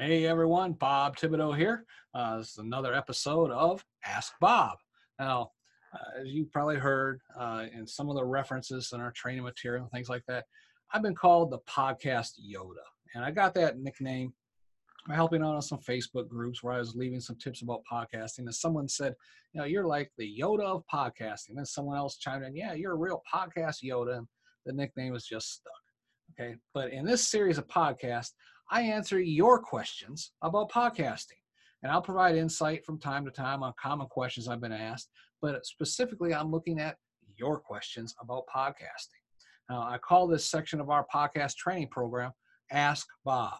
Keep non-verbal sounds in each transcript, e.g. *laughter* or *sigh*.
Hey everyone, Bob Thibodeau here. Uh, this is another episode of Ask Bob. Now, uh, as you probably heard uh, in some of the references in our training material and things like that, I've been called the podcast Yoda. And I got that nickname by helping out on some Facebook groups where I was leaving some tips about podcasting. And someone said, you know, you're like the Yoda of podcasting. And then someone else chimed in, yeah, you're a real podcast Yoda. And the nickname was just stuck. Okay. But in this series of podcasts, I answer your questions about podcasting. And I'll provide insight from time to time on common questions I've been asked, but specifically, I'm looking at your questions about podcasting. Now, I call this section of our podcast training program Ask Bob.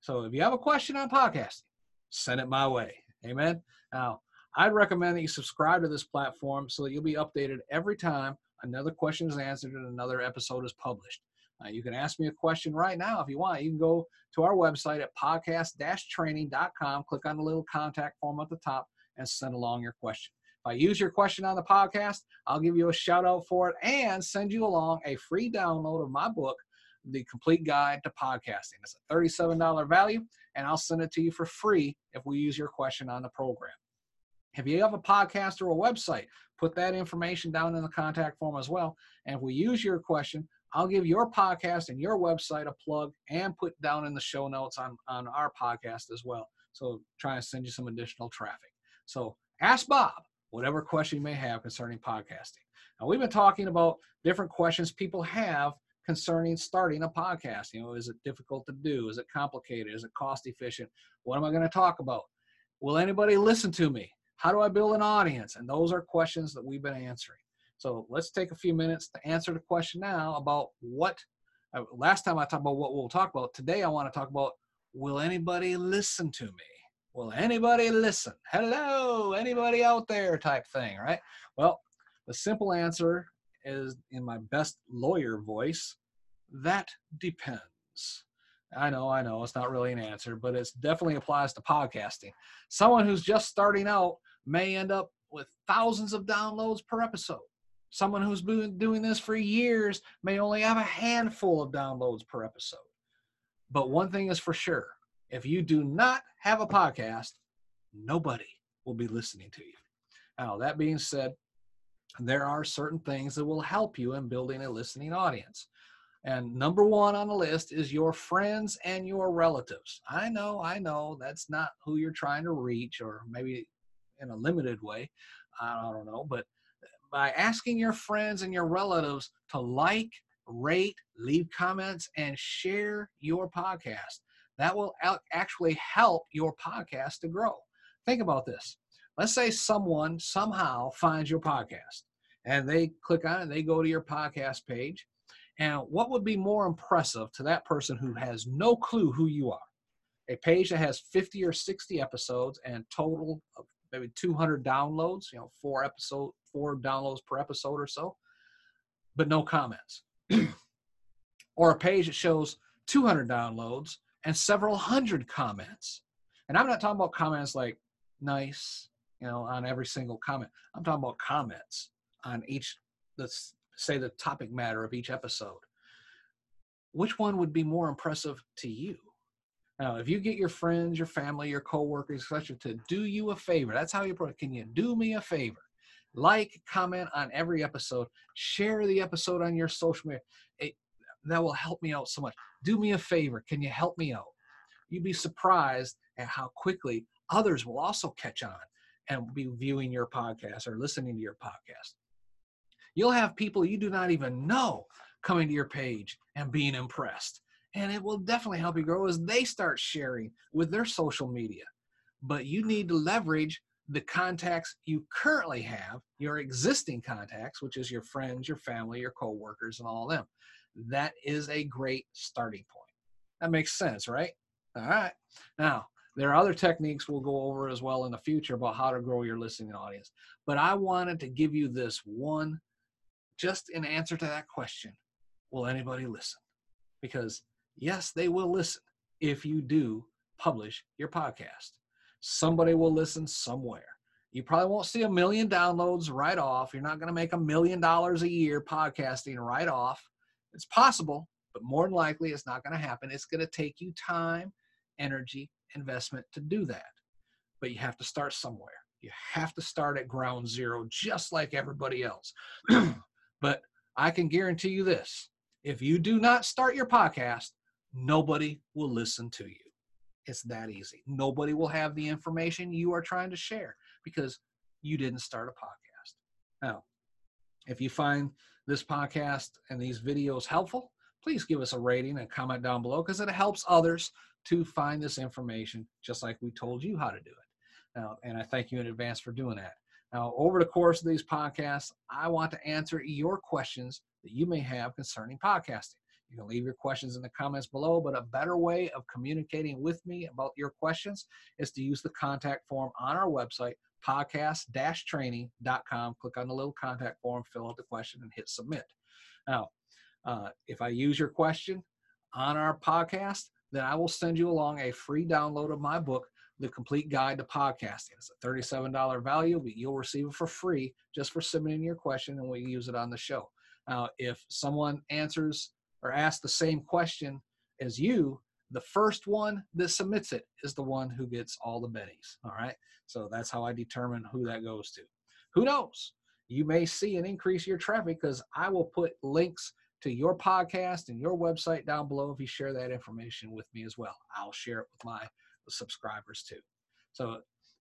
So if you have a question on podcasting, send it my way. Amen. Now, I'd recommend that you subscribe to this platform so that you'll be updated every time another question is answered and another episode is published. Uh, you can ask me a question right now if you want. You can go to our website at podcast-training.com, click on the little contact form at the top, and send along your question. If I use your question on the podcast, I'll give you a shout out for it and send you along a free download of my book, The Complete Guide to Podcasting. It's a $37 value, and I'll send it to you for free if we use your question on the program. If you have a podcast or a website, put that information down in the contact form as well. And if we use your question, I'll give your podcast and your website a plug and put down in the show notes on, on our podcast as well. So try and send you some additional traffic. So ask Bob whatever question you may have concerning podcasting. Now we've been talking about different questions people have concerning starting a podcast. You know, is it difficult to do? Is it complicated? Is it cost efficient? What am I going to talk about? Will anybody listen to me? How do I build an audience? And those are questions that we've been answering. So let's take a few minutes to answer the question now about what, uh, last time I talked about what we'll talk about. Today I want to talk about will anybody listen to me? Will anybody listen? Hello, anybody out there type thing, right? Well, the simple answer is in my best lawyer voice that depends. I know, I know, it's not really an answer, but it definitely applies to podcasting. Someone who's just starting out may end up with thousands of downloads per episode. Someone who's been doing this for years may only have a handful of downloads per episode. But one thing is for sure if you do not have a podcast, nobody will be listening to you. Now, that being said, there are certain things that will help you in building a listening audience. And number one on the list is your friends and your relatives. I know, I know that's not who you're trying to reach, or maybe in a limited way. I don't know, but by asking your friends and your relatives to like, rate, leave comments, and share your podcast. That will actually help your podcast to grow. Think about this. Let's say someone somehow finds your podcast and they click on it, they go to your podcast page. And what would be more impressive to that person who has no clue who you are? A page that has 50 or 60 episodes and total of maybe 200 downloads, you know, four episode, four downloads per episode or so, but no comments. *clears throat* or a page that shows 200 downloads and several hundred comments. And I'm not talking about comments like nice, you know, on every single comment. I'm talking about comments on each, let's say the topic matter of each episode. Which one would be more impressive to you? Now, if you get your friends, your family, your coworkers, etc., to do you a favor, that's how you approach. Can you do me a favor? Like, comment on every episode, share the episode on your social media. It, that will help me out so much. Do me a favor. Can you help me out? You'd be surprised at how quickly others will also catch on and be viewing your podcast or listening to your podcast. You'll have people you do not even know coming to your page and being impressed and it will definitely help you grow as they start sharing with their social media. But you need to leverage the contacts you currently have, your existing contacts, which is your friends, your family, your coworkers, and all of them. That is a great starting point. That makes sense, right? All right. Now, there are other techniques we'll go over as well in the future about how to grow your listening audience. But I wanted to give you this one just in answer to that question Will anybody listen? Because yes, they will listen if you do publish your podcast. Somebody will listen somewhere. You probably won't see a million downloads right off. You're not going to make a million dollars a year podcasting right off. It's possible, but more than likely it's not going to happen. It's going to take you time energy, investment to do that. But you have to start somewhere. You have to start at ground zero, just like everybody else. *clears throat* but I can guarantee you this if you do not start your podcast, nobody will listen to you. It's that easy. Nobody will have the information you are trying to share because you didn't start a podcast. Now, if you find this podcast and these videos helpful, please give us a rating and comment down below because it helps others to find this information just like we told you how to do it. Now, and I thank you in advance for doing that. Now, over the course of these podcasts, I want to answer your questions that you may have concerning podcasting. You can leave your questions in the comments below, but a better way of communicating with me about your questions is to use the contact form on our website, podcast-training.com. Click on the little contact form, fill out the question, and hit submit. Now, uh, if I use your question on our podcast, then I will send you along a free download of my book, The Complete Guide to Podcasting. It's a $37 value, but you'll receive it for free just for submitting your question, and we use it on the show. Now, if someone answers or asks the same question as you, the first one that submits it is the one who gets all the bennies. All right. So that's how I determine who that goes to. Who knows? You may see an increase in your traffic because I will put links to your podcast and your website down below if you share that information with me as well. I'll share it with my subscribers too. So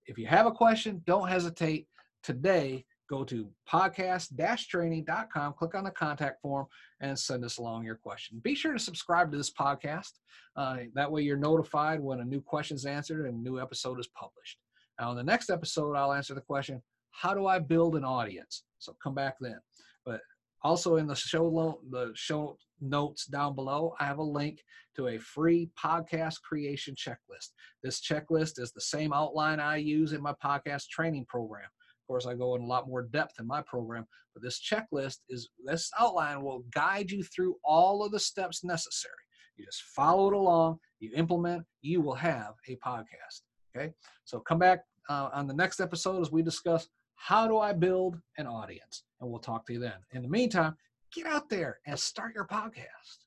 if you have a question, don't hesitate. Today, go to podcast-training.com, click on the contact form, and send us along your question. Be sure to subscribe to this podcast. Uh, that way you're notified when a new question is answered and a new episode is published. Now, in the next episode, I'll answer the question, how do I build an audience? So come back then. But also in the show lo- the show notes down below, I have a link to a free podcast creation checklist. This checklist is the same outline I use in my podcast training program. Of course, I go in a lot more depth in my program, but this checklist is this outline will guide you through all of the steps necessary. You just follow it along, you implement, you will have a podcast. Okay, so come back uh, on the next episode as we discuss how do I build an audience, and we'll talk to you then. In the meantime, get out there and start your podcast.